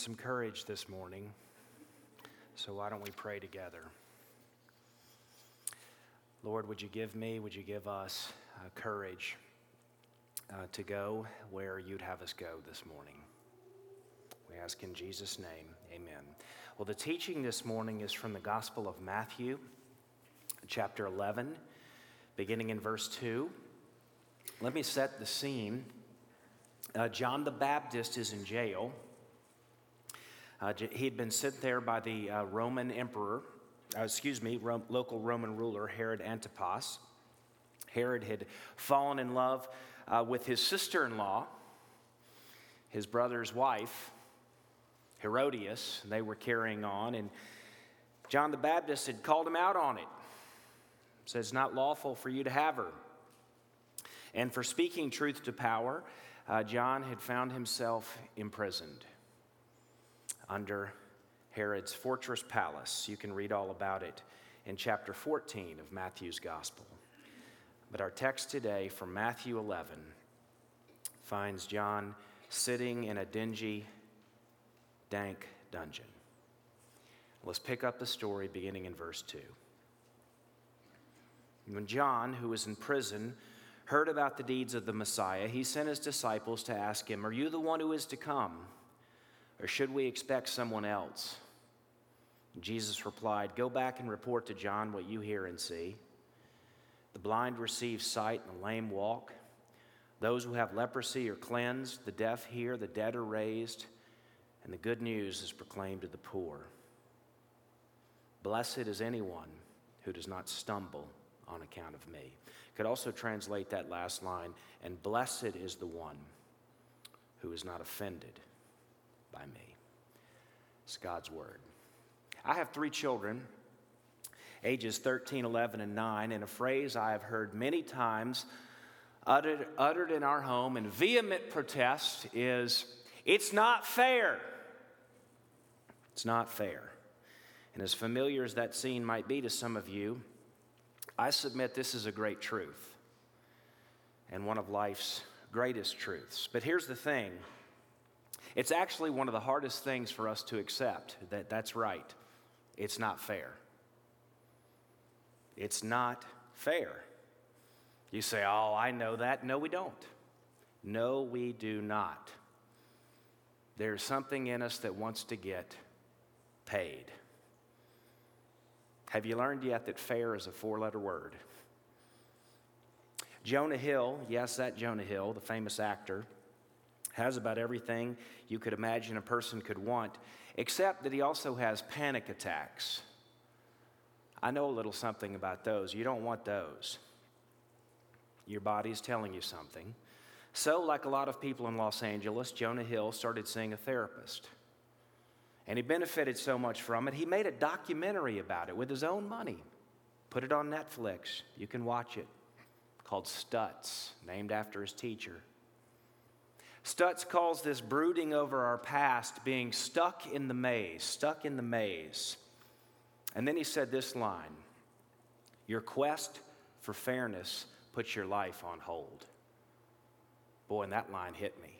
some courage this morning. So why don't we pray together? Lord, would you give me, would you give us uh, courage uh, to go where you'd have us go this morning? We ask in Jesus' name, amen. Well, the teaching this morning is from the Gospel of Matthew, chapter 11, beginning in verse 2. Let me set the scene. Uh, John the Baptist is in jail. Uh, he had been sent there by the uh, Roman emperor, uh, excuse me, Ro- local Roman ruler Herod Antipas. Herod had fallen in love uh, with his sister in law, his brother's wife, Herodias. They were carrying on, and John the Baptist had called him out on it. Said it's not lawful for you to have her. And for speaking truth to power, uh, John had found himself imprisoned under Herod's fortress palace. You can read all about it in chapter 14 of Matthew's Gospel. But our text today from Matthew 11 finds John sitting in a dingy, dank dungeon. Let's pick up the story beginning in verse 2. When John, who was in prison, heard about the deeds of the Messiah, he sent his disciples to ask him, Are you the one who is to come? Or should we expect someone else? Jesus replied, Go back and report to John what you hear and see. The blind receive sight, and the lame walk. Those who have leprosy are cleansed, the deaf hear, the dead are raised, and the good news is proclaimed to the poor. Blessed is anyone who does not stumble on account of me. Could also translate that last line, and blessed is the one who is not offended by me. It's God's word. I have three children, ages 13, 11, and 9, and a phrase I have heard many times uttered, uttered in our home in vehement protest is it's not fair. It's not fair. And as familiar as that scene might be to some of you, I submit this is a great truth and one of life's greatest truths. But here's the thing it's actually one of the hardest things for us to accept that that's right. It's not fair. It's not fair. You say, Oh, I know that. No, we don't. No, we do not. There's something in us that wants to get paid. Have you learned yet that fair is a four letter word? Jonah Hill, yes, that Jonah Hill, the famous actor, has about everything you could imagine a person could want, except that he also has panic attacks. I know a little something about those. You don't want those. Your body's telling you something. So, like a lot of people in Los Angeles, Jonah Hill started seeing a therapist. And he benefited so much from it, he made a documentary about it with his own money. Put it on Netflix. You can watch it. Called Stutz, named after his teacher. Stutz calls this brooding over our past being stuck in the maze, stuck in the maze. And then he said this line Your quest for fairness puts your life on hold. Boy, and that line hit me.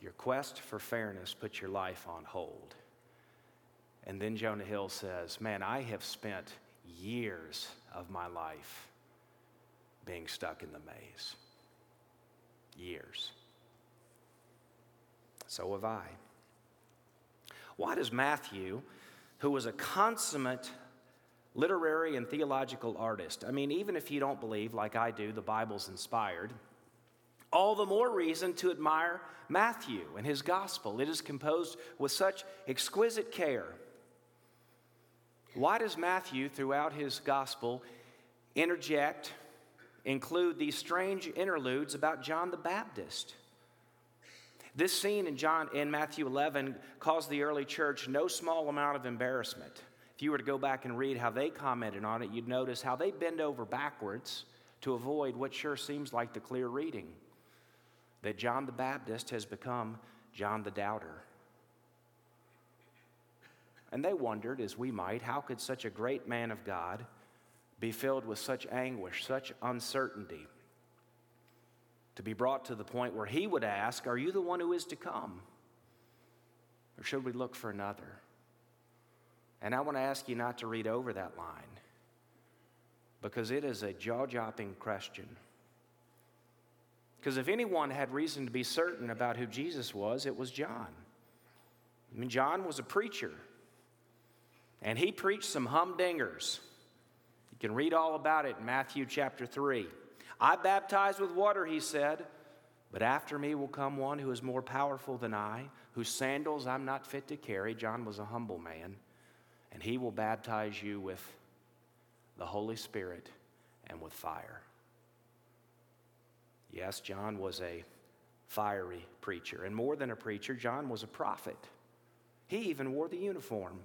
Your quest for fairness puts your life on hold. And then Jonah Hill says, Man, I have spent years of my life being stuck in the maze years. So have I. Why does Matthew, who was a consummate literary and theological artist, I mean, even if you don't believe, like I do, the Bible's inspired, all the more reason to admire Matthew and his gospel. It is composed with such exquisite care. Why does Matthew, throughout his gospel, interject include these strange interludes about John the Baptist. This scene in John in Matthew 11 caused the early church no small amount of embarrassment. If you were to go back and read how they commented on it, you'd notice how they bend over backwards to avoid what sure seems like the clear reading that John the Baptist has become John the Doubter. And they wondered, as we might, how could such a great man of God be filled with such anguish, such uncertainty, to be brought to the point where he would ask, Are you the one who is to come? Or should we look for another? And I want to ask you not to read over that line because it is a jaw dropping question. Because if anyone had reason to be certain about who Jesus was, it was John. I mean, John was a preacher, and he preached some humdingers. You can read all about it in Matthew chapter 3. I baptize with water, he said, but after me will come one who is more powerful than I, whose sandals I'm not fit to carry. John was a humble man, and he will baptize you with the Holy Spirit and with fire. Yes, John was a fiery preacher, and more than a preacher, John was a prophet. He even wore the uniform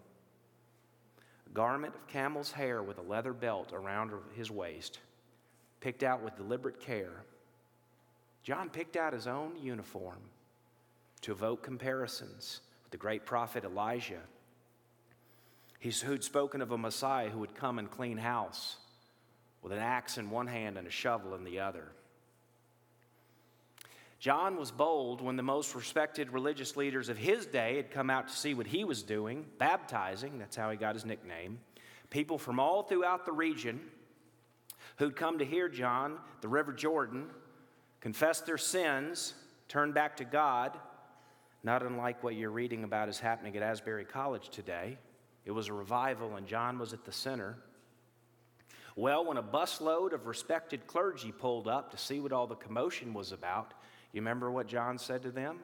garment of camel's hair with a leather belt around his waist, picked out with deliberate care. John picked out his own uniform to evoke comparisons with the great prophet Elijah. He's who'd spoken of a Messiah who would come and clean house with an axe in one hand and a shovel in the other. John was bold when the most respected religious leaders of his day had come out to see what he was doing, baptizing, that's how he got his nickname. People from all throughout the region who'd come to hear John, the River Jordan, confess their sins, turn back to God, not unlike what you're reading about is happening at Asbury College today. It was a revival, and John was at the center. Well, when a busload of respected clergy pulled up to see what all the commotion was about, you remember what John said to them?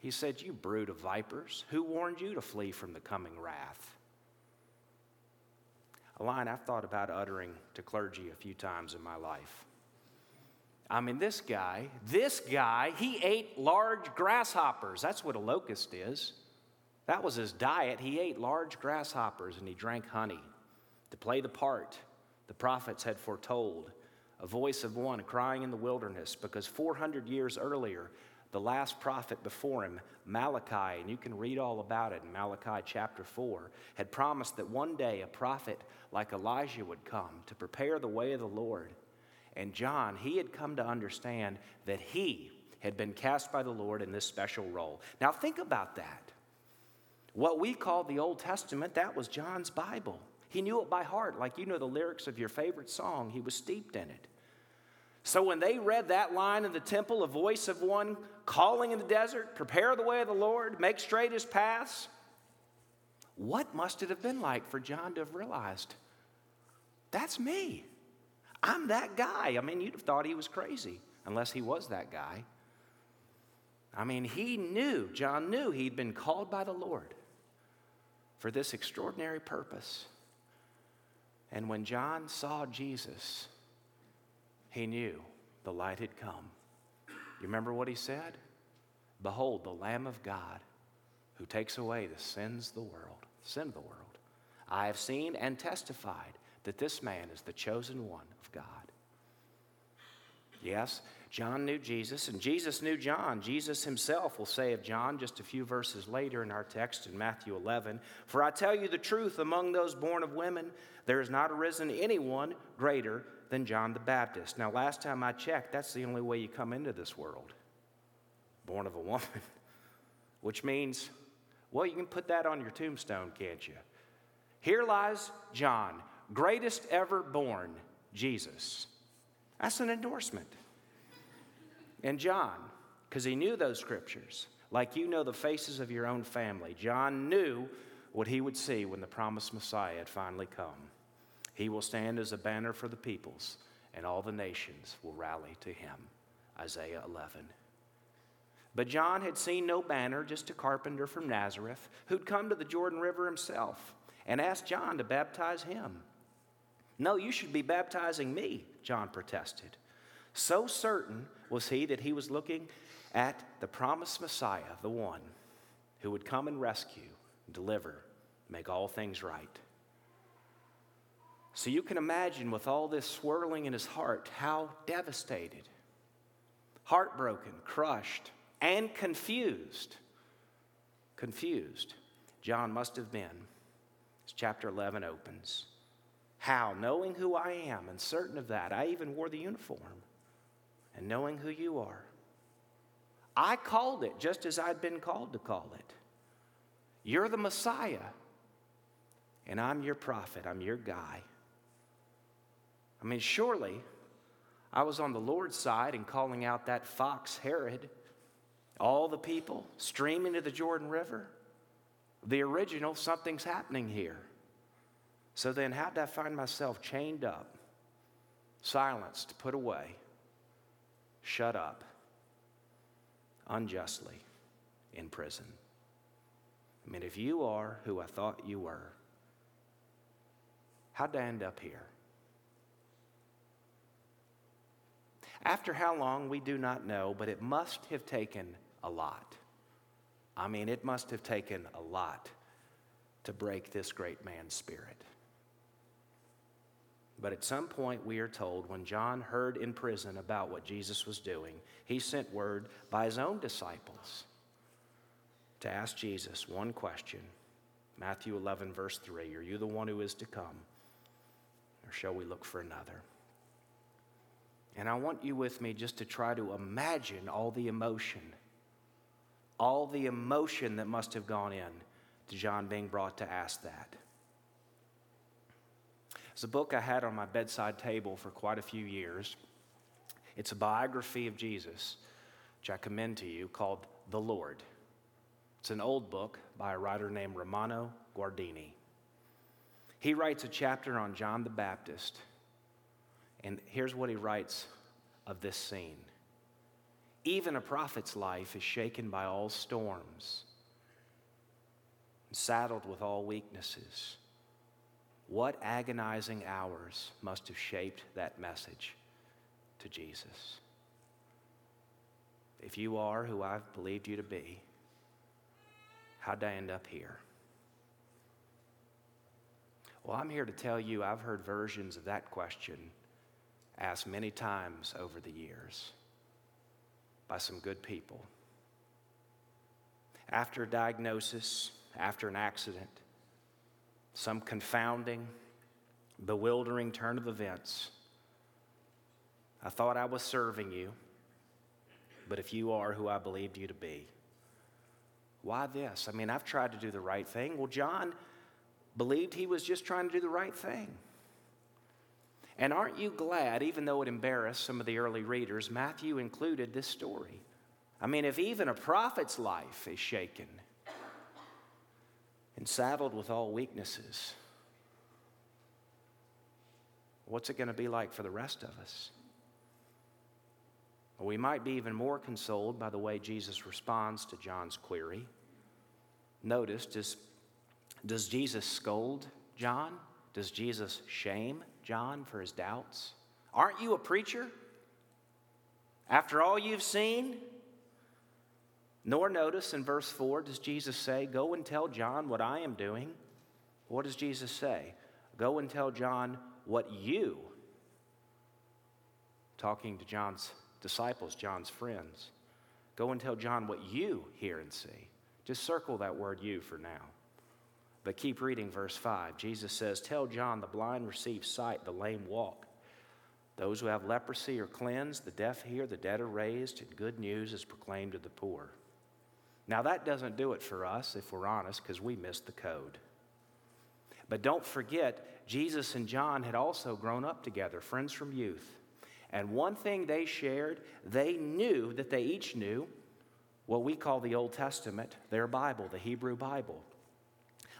He said, You brood of vipers, who warned you to flee from the coming wrath? A line I've thought about uttering to clergy a few times in my life. I mean, this guy, this guy, he ate large grasshoppers. That's what a locust is. That was his diet. He ate large grasshoppers and he drank honey to play the part the prophets had foretold a voice of one crying in the wilderness because 400 years earlier, the last prophet before him, Malachi, and you can read all about it in Malachi chapter 4, had promised that one day a prophet like Elijah would come to prepare the way of the Lord. And John, he had come to understand that he had been cast by the Lord in this special role. Now, think about that. What we call the Old Testament, that was John's Bible. He knew it by heart, like you know the lyrics of your favorite song. He was steeped in it. So when they read that line in the temple, a voice of one calling in the desert, prepare the way of the Lord, make straight his paths, what must it have been like for John to have realized? That's me. I'm that guy. I mean, you'd have thought he was crazy unless he was that guy. I mean, he knew, John knew he'd been called by the Lord for this extraordinary purpose. And when John saw Jesus, he knew the light had come. You remember what he said? Behold, the Lamb of God who takes away the sins of the world, sin of the world. I have seen and testified that this man is the chosen one of God. Yes, John knew Jesus, and Jesus knew John. Jesus himself will say of John just a few verses later in our text in Matthew 11 For I tell you the truth, among those born of women, there has not arisen anyone greater than John the Baptist. Now, last time I checked, that's the only way you come into this world born of a woman, which means, well, you can put that on your tombstone, can't you? Here lies John, greatest ever born, Jesus. That's an endorsement. And John, because he knew those scriptures, like you know the faces of your own family, John knew what he would see when the promised Messiah had finally come. He will stand as a banner for the peoples, and all the nations will rally to him. Isaiah 11. But John had seen no banner, just a carpenter from Nazareth who'd come to the Jordan River himself and asked John to baptize him. No, you should be baptizing me, John protested. So certain was he that he was looking at the promised Messiah, the one who would come and rescue, deliver, make all things right. So you can imagine with all this swirling in his heart how devastated, heartbroken, crushed, and confused, confused John must have been as chapter 11 opens. How? Knowing who I am and certain of that, I even wore the uniform, and knowing who you are. I called it just as I'd been called to call it. You're the Messiah, and I'm your prophet, I'm your guy. I mean, surely I was on the Lord's side and calling out that fox Herod, all the people streaming to the Jordan River. The original, something's happening here. So then, how did I find myself chained up, silenced, put away, shut up, unjustly in prison? I mean, if you are who I thought you were, how'd I end up here? After how long, we do not know, but it must have taken a lot. I mean, it must have taken a lot to break this great man's spirit. But at some point, we are told when John heard in prison about what Jesus was doing, he sent word by his own disciples to ask Jesus one question Matthew 11, verse 3 Are you the one who is to come, or shall we look for another? And I want you with me just to try to imagine all the emotion, all the emotion that must have gone in to John being brought to ask that. It's a book I had on my bedside table for quite a few years. It's a biography of Jesus, which I commend to you, called The Lord. It's an old book by a writer named Romano Guardini. He writes a chapter on John the Baptist and here's what he writes of this scene Even a prophet's life is shaken by all storms, saddled with all weaknesses. What agonizing hours must have shaped that message to Jesus? If you are who I've believed you to be, how'd I end up here? Well, I'm here to tell you I've heard versions of that question asked many times over the years by some good people. After a diagnosis, after an accident, some confounding, bewildering turn of events, I thought I was serving you, but if you are who I believed you to be, why this? I mean, I've tried to do the right thing. Well, John believed he was just trying to do the right thing. And aren't you glad, even though it embarrassed some of the early readers, Matthew included this story? I mean, if even a prophet's life is shaken and saddled with all weaknesses, what's it going to be like for the rest of us? we might be even more consoled by the way Jesus responds to John's query. Notice, does, does Jesus scold John? Does Jesus shame John for his doubts? Aren't you a preacher? After all you've seen? Nor notice in verse 4 does Jesus say, Go and tell John what I am doing. What does Jesus say? Go and tell John what you, talking to John's disciples, John's friends, go and tell John what you hear and see. Just circle that word you for now. But keep reading verse 5. Jesus says, Tell John the blind receive sight, the lame walk. Those who have leprosy are cleansed, the deaf hear, the dead are raised, and good news is proclaimed to the poor. Now, that doesn't do it for us, if we're honest, because we missed the code. But don't forget, Jesus and John had also grown up together, friends from youth. And one thing they shared, they knew that they each knew what we call the Old Testament, their Bible, the Hebrew Bible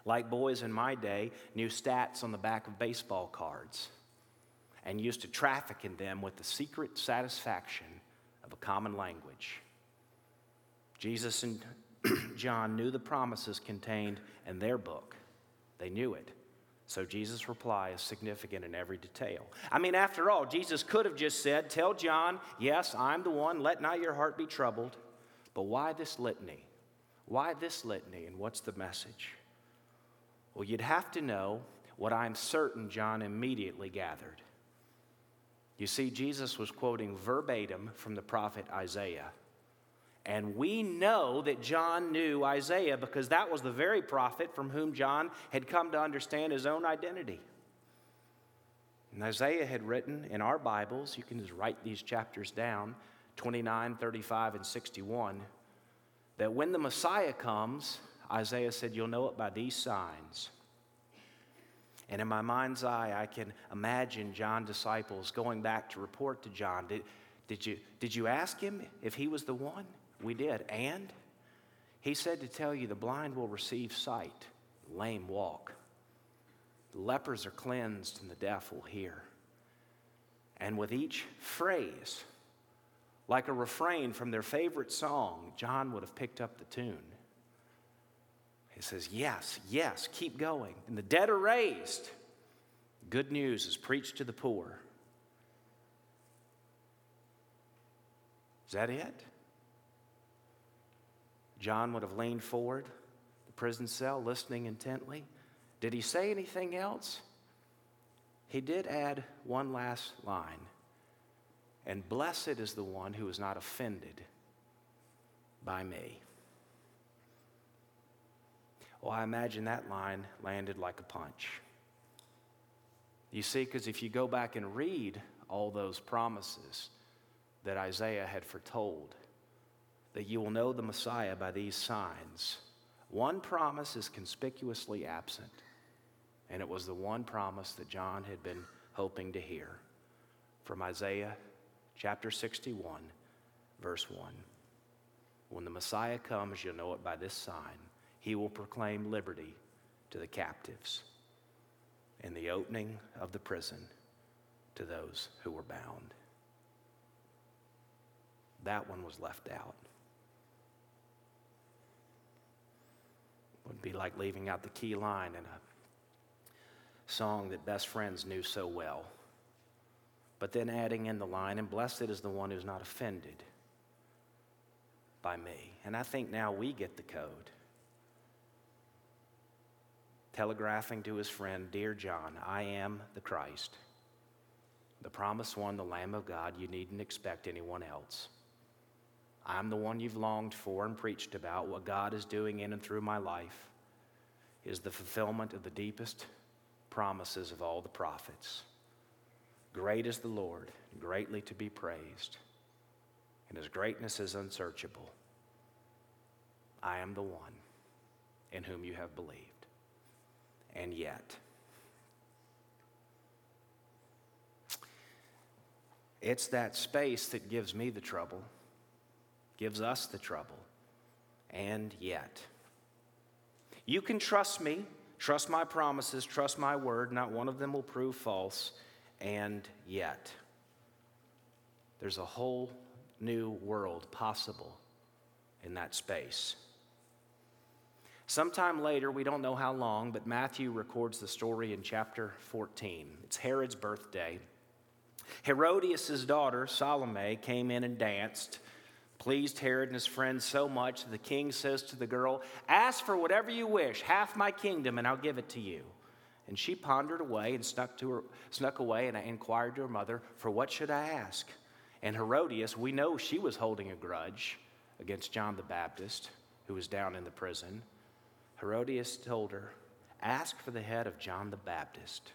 like boys in my day knew stats on the back of baseball cards and used to traffic in them with the secret satisfaction of a common language. Jesus and John knew the promises contained in their book, they knew it. So Jesus' reply is significant in every detail. I mean, after all, Jesus could have just said, Tell John, yes, I'm the one, let not your heart be troubled. But why this litany? Why this litany, and what's the message? Well, you'd have to know what I'm certain John immediately gathered. You see, Jesus was quoting verbatim from the prophet Isaiah. And we know that John knew Isaiah because that was the very prophet from whom John had come to understand his own identity. And Isaiah had written in our Bibles, you can just write these chapters down 29, 35, and 61 that when the Messiah comes, Isaiah said, You'll know it by these signs. And in my mind's eye, I can imagine John's disciples going back to report to John. Did, did, you, did you ask him if he was the one? We did. And he said to tell you the blind will receive sight, lame walk, the lepers are cleansed, and the deaf will hear. And with each phrase, like a refrain from their favorite song, John would have picked up the tune. He says, Yes, yes, keep going. And the dead are raised. Good news is preached to the poor. Is that it? John would have leaned forward, the prison cell, listening intently. Did he say anything else? He did add one last line. And blessed is the one who is not offended by me. Well, I imagine that line landed like a punch. You see, because if you go back and read all those promises that Isaiah had foretold, that you will know the Messiah by these signs, one promise is conspicuously absent, and it was the one promise that John had been hoping to hear from Isaiah chapter 61, verse 1. When the Messiah comes, you'll know it by this sign. He will proclaim liberty to the captives and the opening of the prison to those who were bound. That one was left out. Would be like leaving out the key line in a song that best friends knew so well. But then adding in the line, and blessed is the one who's not offended by me. And I think now we get the code telegraphing to his friend, Dear John, I am the Christ, the promised one, the Lamb of God. You needn't expect anyone else. I'm the one you've longed for and preached about. What God is doing in and through my life is the fulfillment of the deepest promises of all the prophets. Great is the Lord, greatly to be praised, and his greatness is unsearchable. I am the one in whom you have believed and yet. It's that space that gives me the trouble, gives us the trouble, and yet. You can trust me, trust my promises, trust my word, not one of them will prove false, and yet. There's a whole new world possible in that space. Sometime later, we don't know how long, but Matthew records the story in chapter 14. It's Herod's birthday. Herodias' daughter, Salome, came in and danced, pleased Herod and his friends so much that the king says to the girl, Ask for whatever you wish, half my kingdom, and I'll give it to you. And she pondered away and snuck, to her, snuck away and I inquired to her mother, For what should I ask? And Herodias, we know she was holding a grudge against John the Baptist, who was down in the prison. Herodias told her, Ask for the head of John the Baptist.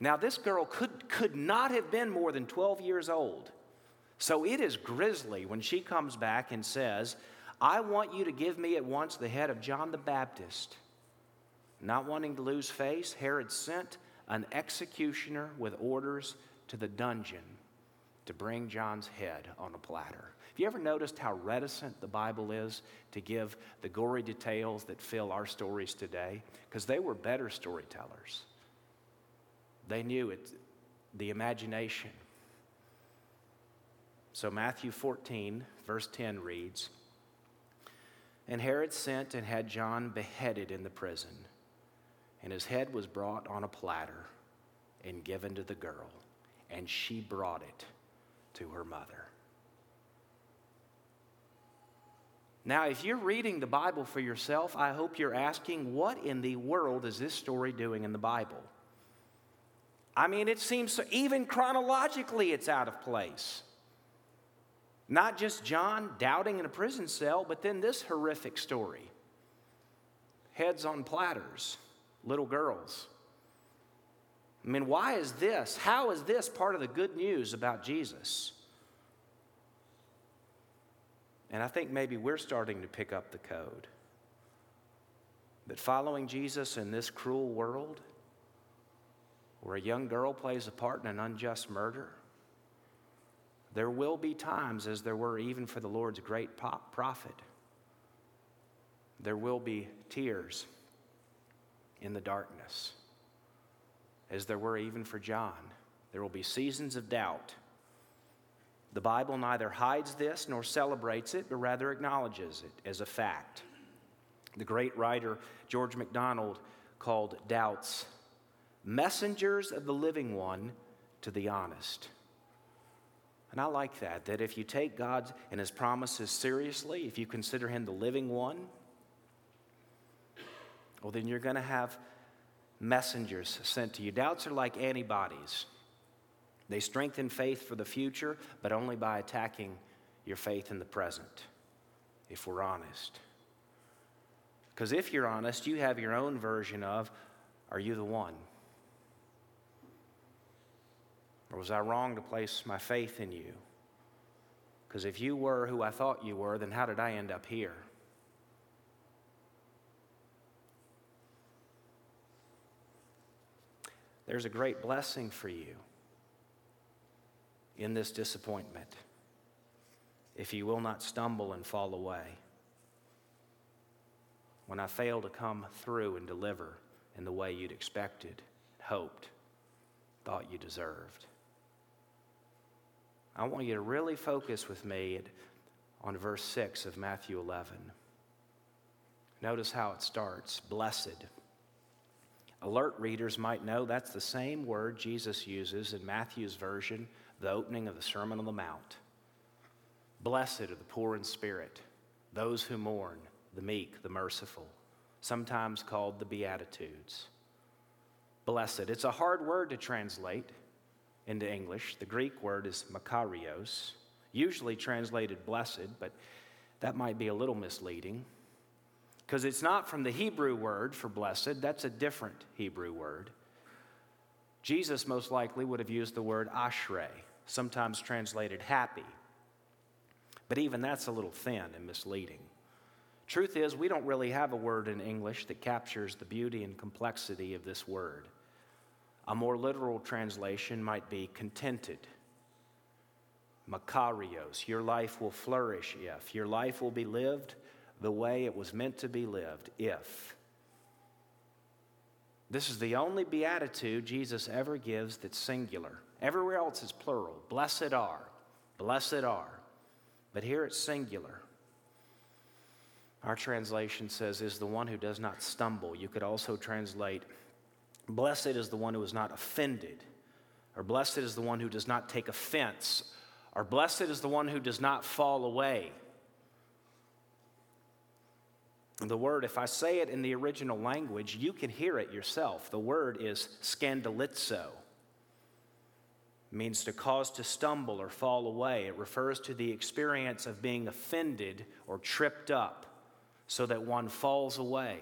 Now, this girl could, could not have been more than 12 years old. So it is grisly when she comes back and says, I want you to give me at once the head of John the Baptist. Not wanting to lose face, Herod sent an executioner with orders to the dungeon to bring John's head on a platter. Have you ever noticed how reticent the Bible is to give the gory details that fill our stories today? Because they were better storytellers. They knew it, the imagination. So, Matthew 14, verse 10 reads And Herod sent and had John beheaded in the prison, and his head was brought on a platter and given to the girl, and she brought it to her mother. Now, if you're reading the Bible for yourself, I hope you're asking, what in the world is this story doing in the Bible? I mean, it seems so, even chronologically, it's out of place. Not just John doubting in a prison cell, but then this horrific story heads on platters, little girls. I mean, why is this? How is this part of the good news about Jesus? And I think maybe we're starting to pick up the code. That following Jesus in this cruel world, where a young girl plays a part in an unjust murder, there will be times, as there were even for the Lord's great prophet, there will be tears in the darkness, as there were even for John. There will be seasons of doubt. The Bible neither hides this nor celebrates it, but rather acknowledges it as a fact. The great writer George MacDonald called doubts messengers of the living one to the honest. And I like that, that if you take God and His promises seriously, if you consider Him the living one, well, then you're going to have messengers sent to you. Doubts are like antibodies, they strengthen faith for the future, but only by attacking your faith in the present, if we're honest. Because if you're honest, you have your own version of, Are you the one? Or was I wrong to place my faith in you? Because if you were who I thought you were, then how did I end up here? There's a great blessing for you in this disappointment if you will not stumble and fall away. When I fail to come through and deliver in the way you'd expected, hoped, thought you deserved. I want you to really focus with me on verse 6 of Matthew 11. Notice how it starts Blessed. Alert readers might know that's the same word Jesus uses in Matthew's version, the opening of the Sermon on the Mount. Blessed are the poor in spirit, those who mourn, the meek, the merciful, sometimes called the Beatitudes. Blessed. It's a hard word to translate into English. The Greek word is makarios, usually translated blessed, but that might be a little misleading because it's not from the Hebrew word for blessed, that's a different Hebrew word. Jesus most likely would have used the word ashrei, sometimes translated happy. But even that's a little thin and misleading. Truth is, we don't really have a word in English that captures the beauty and complexity of this word. A more literal translation might be contented. Makarios, your life will flourish if. Your life will be lived the way it was meant to be lived if. This is the only beatitude Jesus ever gives that's singular. Everywhere else is plural. Blessed are, blessed are. But here it's singular. Our translation says, is the one who does not stumble. You could also translate, Blessed is the one who is not offended, or blessed is the one who does not take offense, or blessed is the one who does not fall away. The word, if I say it in the original language, you can hear it yourself. The word is scandalizo. Means to cause to stumble or fall away. It refers to the experience of being offended or tripped up so that one falls away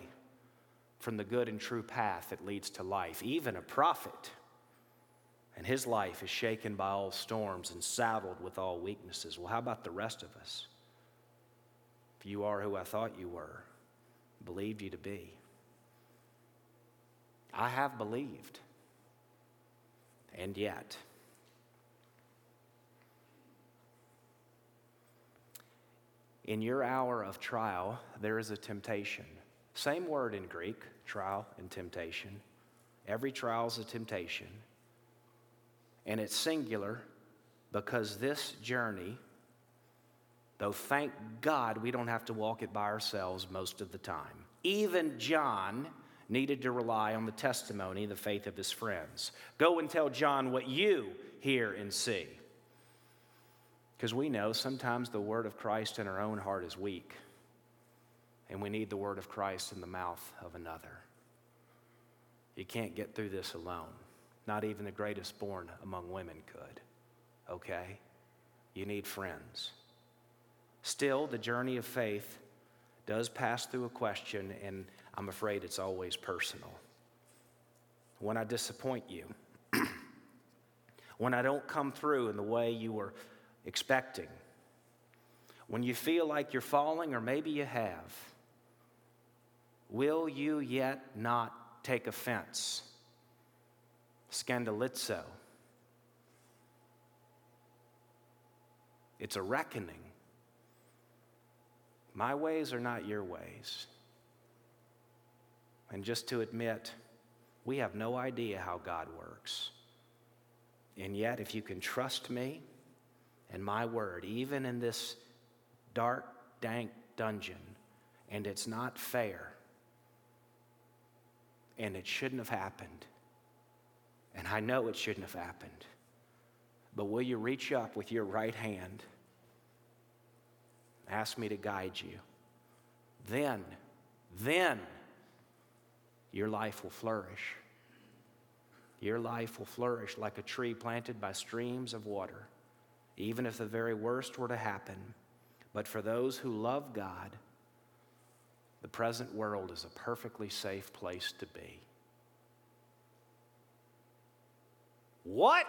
from the good and true path that leads to life. Even a prophet, and his life is shaken by all storms and saddled with all weaknesses. Well, how about the rest of us? If you are who I thought you were, believed you to be, I have believed, and yet. In your hour of trial, there is a temptation same word in Greek, trial and temptation. Every trial is a temptation. And it's singular because this journey, though thank God we don't have to walk it by ourselves most of the time, even John needed to rely on the testimony, the faith of his friends. Go and tell John what you hear and see. Because we know sometimes the word of Christ in our own heart is weak and we need the word of Christ in the mouth of another. You can't get through this alone. Not even the greatest born among women could. Okay? You need friends. Still, the journey of faith does pass through a question, and I'm afraid it's always personal. When I disappoint you, when I don't come through in the way you were expecting, when you feel like you're falling, or maybe you have, will you yet not take offense? Scandalizo. It's a reckoning. My ways are not your ways. And just to admit, we have no idea how God works. And yet, if you can trust me and my word, even in this dark, dank dungeon, and it's not fair, and it shouldn't have happened, and I know it shouldn't have happened, but will you reach up with your right hand, ask me to guide you? Then, then, your life will flourish. Your life will flourish like a tree planted by streams of water, even if the very worst were to happen but for those who love God, the present world is a perfectly safe place to be. What?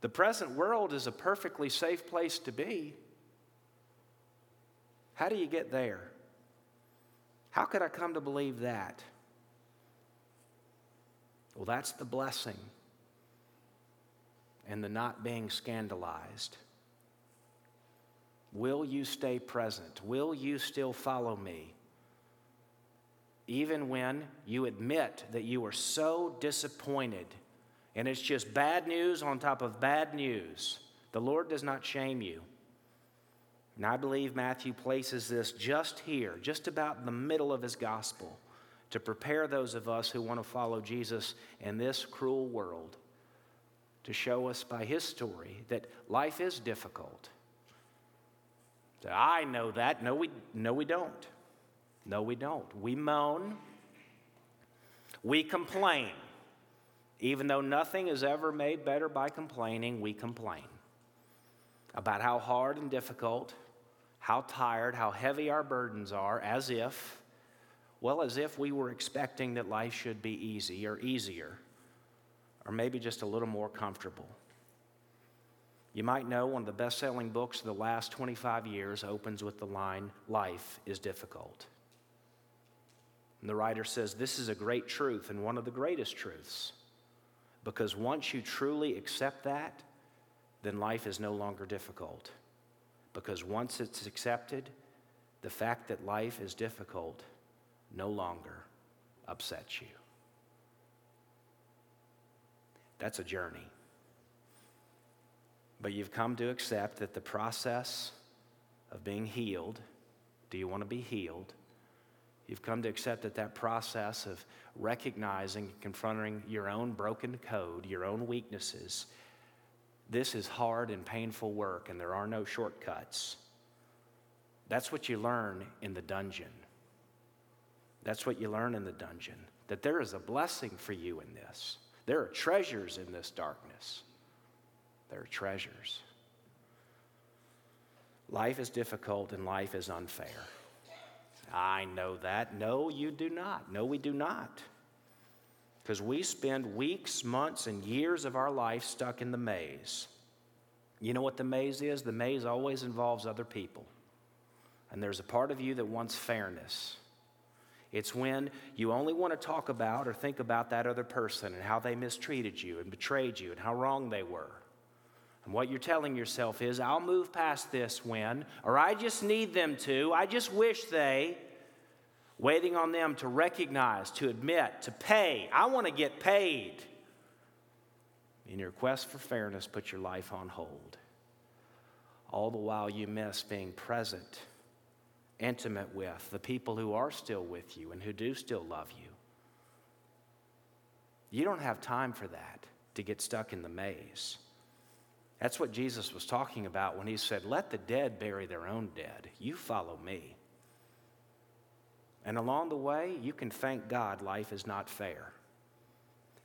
The present world is a perfectly safe place to be. How do you get there? How could I come to believe that? Well, that's the blessing and the not being scandalized. Will you stay present? Will you still follow me? Even when you admit that you are so disappointed and it's just bad news on top of bad news, the Lord does not shame you. And I believe Matthew places this just here, just about in the middle of his gospel, to prepare those of us who want to follow Jesus in this cruel world, to show us by his story that life is difficult I know that. No, we, no, we don't. No, we don't. We moan. We complain. Even though nothing is ever made better by complaining, we complain about how hard and difficult, how tired, how heavy our burdens are, as if, well, as if we were expecting that life should be easy or easier, or maybe just a little more comfortable. You might know one of the best selling books of the last 25 years opens with the line, Life is difficult. And the writer says this is a great truth and one of the greatest truths. Because once you truly accept that, then life is no longer difficult. Because once it's accepted, the fact that life is difficult no longer upsets you. That's a journey. But you've come to accept that the process of being healed, do you want to be healed? You've come to accept that that process of recognizing, confronting your own broken code, your own weaknesses, this is hard and painful work, and there are no shortcuts. That's what you learn in the dungeon. That's what you learn in the dungeon that there is a blessing for you in this. There are treasures in this darkness. There are treasures. Life is difficult and life is unfair. I know that. No, you do not. No, we do not. Because we spend weeks, months, and years of our life stuck in the maze. You know what the maze is? The maze always involves other people. And there's a part of you that wants fairness. It's when you only want to talk about or think about that other person and how they mistreated you and betrayed you and how wrong they were. And what you're telling yourself is, I'll move past this when, or I just need them to, I just wish they, waiting on them to recognize, to admit, to pay. I want to get paid. In your quest for fairness, put your life on hold. All the while you miss being present, intimate with the people who are still with you and who do still love you. You don't have time for that to get stuck in the maze. That's what Jesus was talking about when he said, Let the dead bury their own dead. You follow me. And along the way, you can thank God life is not fair.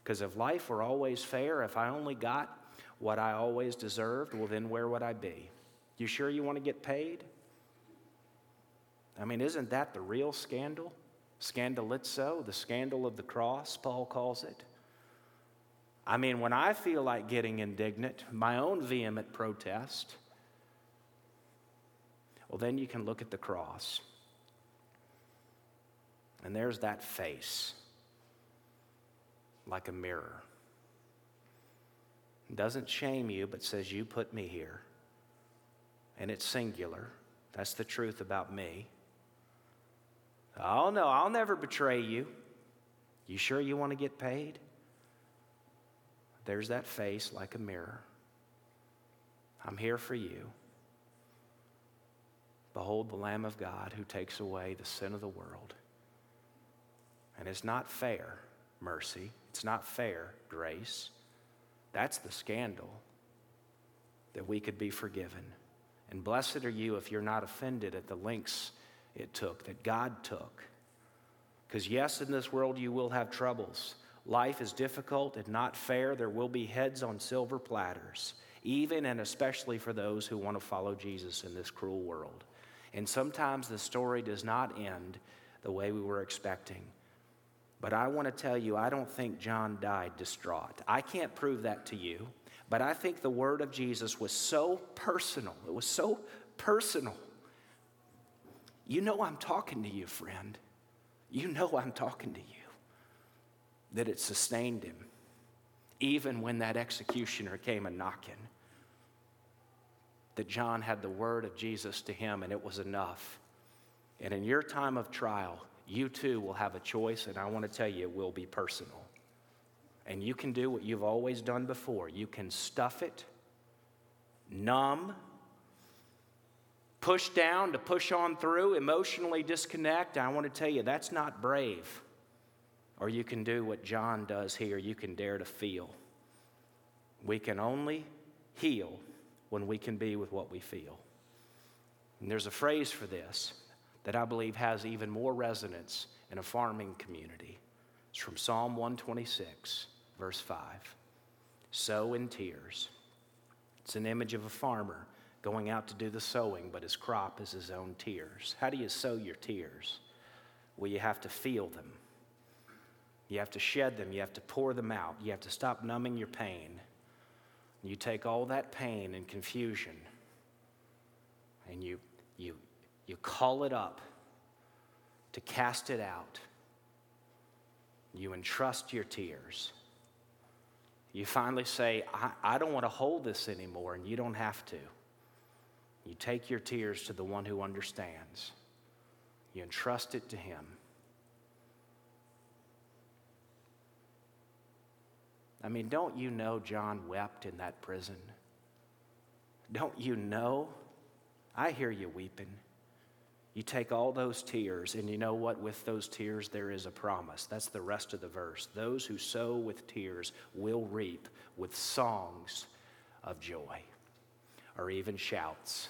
Because if life were always fair, if I only got what I always deserved, well, then where would I be? You sure you want to get paid? I mean, isn't that the real scandal? Scandalizo, the scandal of the cross, Paul calls it. I mean, when I feel like getting indignant, my own vehement protest, Well, then you can look at the cross. And there's that face, like a mirror. It doesn't shame you, but says, You put me here. And it's singular. That's the truth about me. Oh, no, I'll never betray you. You sure you want to get paid? There's that face like a mirror. I'm here for you. Behold the Lamb of God who takes away the sin of the world. And it's not fair, mercy. It's not fair, grace. That's the scandal that we could be forgiven. And blessed are you if you're not offended at the lengths it took, that God took. Because, yes, in this world you will have troubles. Life is difficult and not fair. There will be heads on silver platters, even and especially for those who want to follow Jesus in this cruel world. And sometimes the story does not end the way we were expecting. But I want to tell you, I don't think John died distraught. I can't prove that to you, but I think the word of Jesus was so personal. It was so personal. You know, I'm talking to you, friend. You know, I'm talking to you. That it sustained him, even when that executioner came a knocking that John had the word of Jesus to him and it was enough. And in your time of trial, you too will have a choice, and I want to tell you, it will be personal. And you can do what you've always done before you can stuff it, numb, push down to push on through, emotionally disconnect. I want to tell you, that's not brave. Or you can do what John does here you can dare to feel. We can only heal when we can be with what we feel. And there's a phrase for this that I believe has even more resonance in a farming community. It's from Psalm 126, verse 5. Sow in tears. It's an image of a farmer going out to do the sowing, but his crop is his own tears. How do you sow your tears? Well, you have to feel them. You have to shed them. You have to pour them out. You have to stop numbing your pain. You take all that pain and confusion and you, you, you call it up to cast it out. You entrust your tears. You finally say, I, I don't want to hold this anymore, and you don't have to. You take your tears to the one who understands, you entrust it to him. I mean, don't you know John wept in that prison? Don't you know? I hear you weeping. You take all those tears, and you know what? With those tears, there is a promise. That's the rest of the verse. Those who sow with tears will reap with songs of joy or even shouts.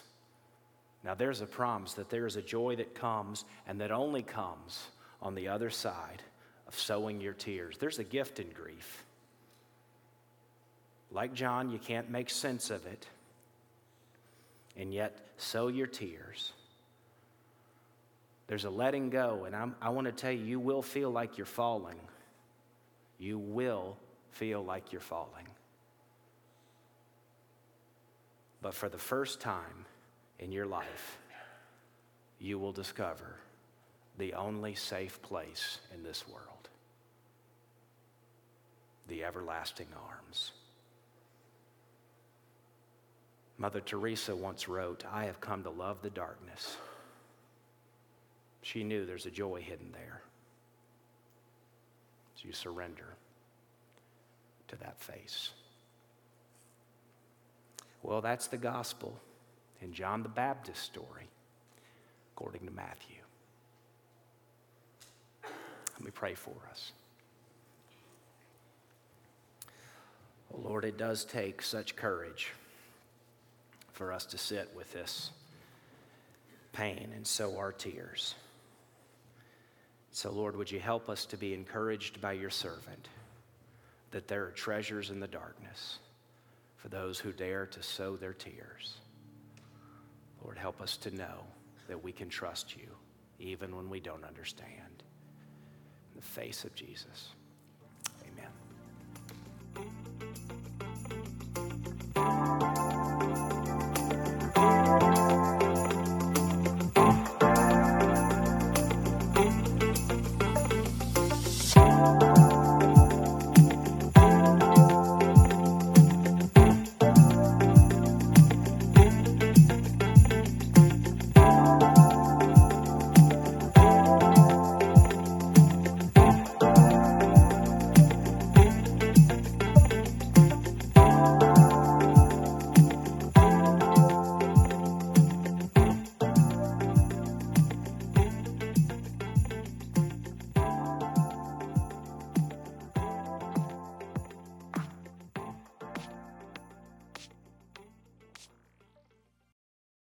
Now, there's a promise that there is a joy that comes and that only comes on the other side of sowing your tears. There's a gift in grief. Like John, you can't make sense of it, and yet sow your tears. There's a letting go, and I'm, i want to tell you, you will feel like you're falling. You will feel like you're falling. But for the first time in your life, you will discover the only safe place in this world the everlasting arms. Mother Teresa once wrote, I have come to love the darkness. She knew there's a joy hidden there. So you surrender to that face. Well, that's the gospel in John the Baptist story, according to Matthew. Let me pray for us. Oh, Lord, it does take such courage for us to sit with this pain and sow our tears. So, Lord, would you help us to be encouraged by your servant that there are treasures in the darkness for those who dare to sow their tears. Lord, help us to know that we can trust you even when we don't understand. In the face of Jesus. Amen.